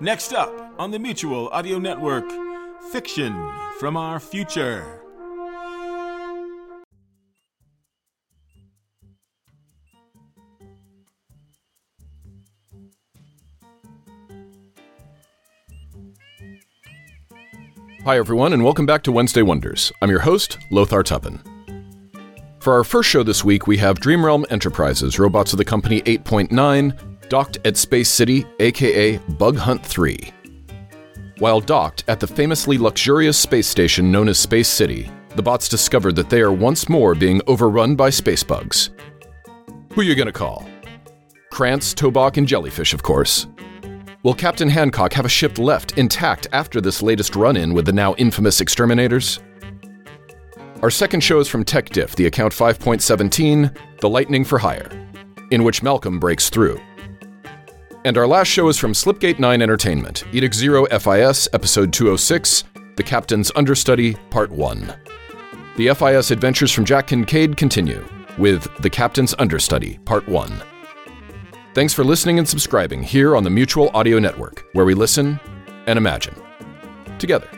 Next up on the Mutual Audio Network, Fiction from Our Future. Hi, everyone, and welcome back to Wednesday Wonders. I'm your host, Lothar Tuppen. For our first show this week, we have Dreamrealm Enterprises, Robotz of the company 8.9, docked at Space City, aka Bug Hunt 3. While docked at the famously luxurious space station known as Space City, the bots discovered that they are once more being overrun by space bugs. Who are you gonna call? Krantz, Tobok, and Jellyfish, of course. Will Captain Hancock have a ship left intact after this latest run in with the now infamous exterminators? Our second show is from Tech Diff, the account 5.17, The Lightning for Hire, in which Malcolm breaks through. And our last show is from Slipgate 9 Entertainment, Edict Zero FIS, Episode 206, The Captain's Understudy, Part 1. The FIS adventures from Jack Kincaid continue with The Captain's Understudy, Part 1. Thanks for listening and subscribing here on the Mutual Audio Network, where we listen and imagine together.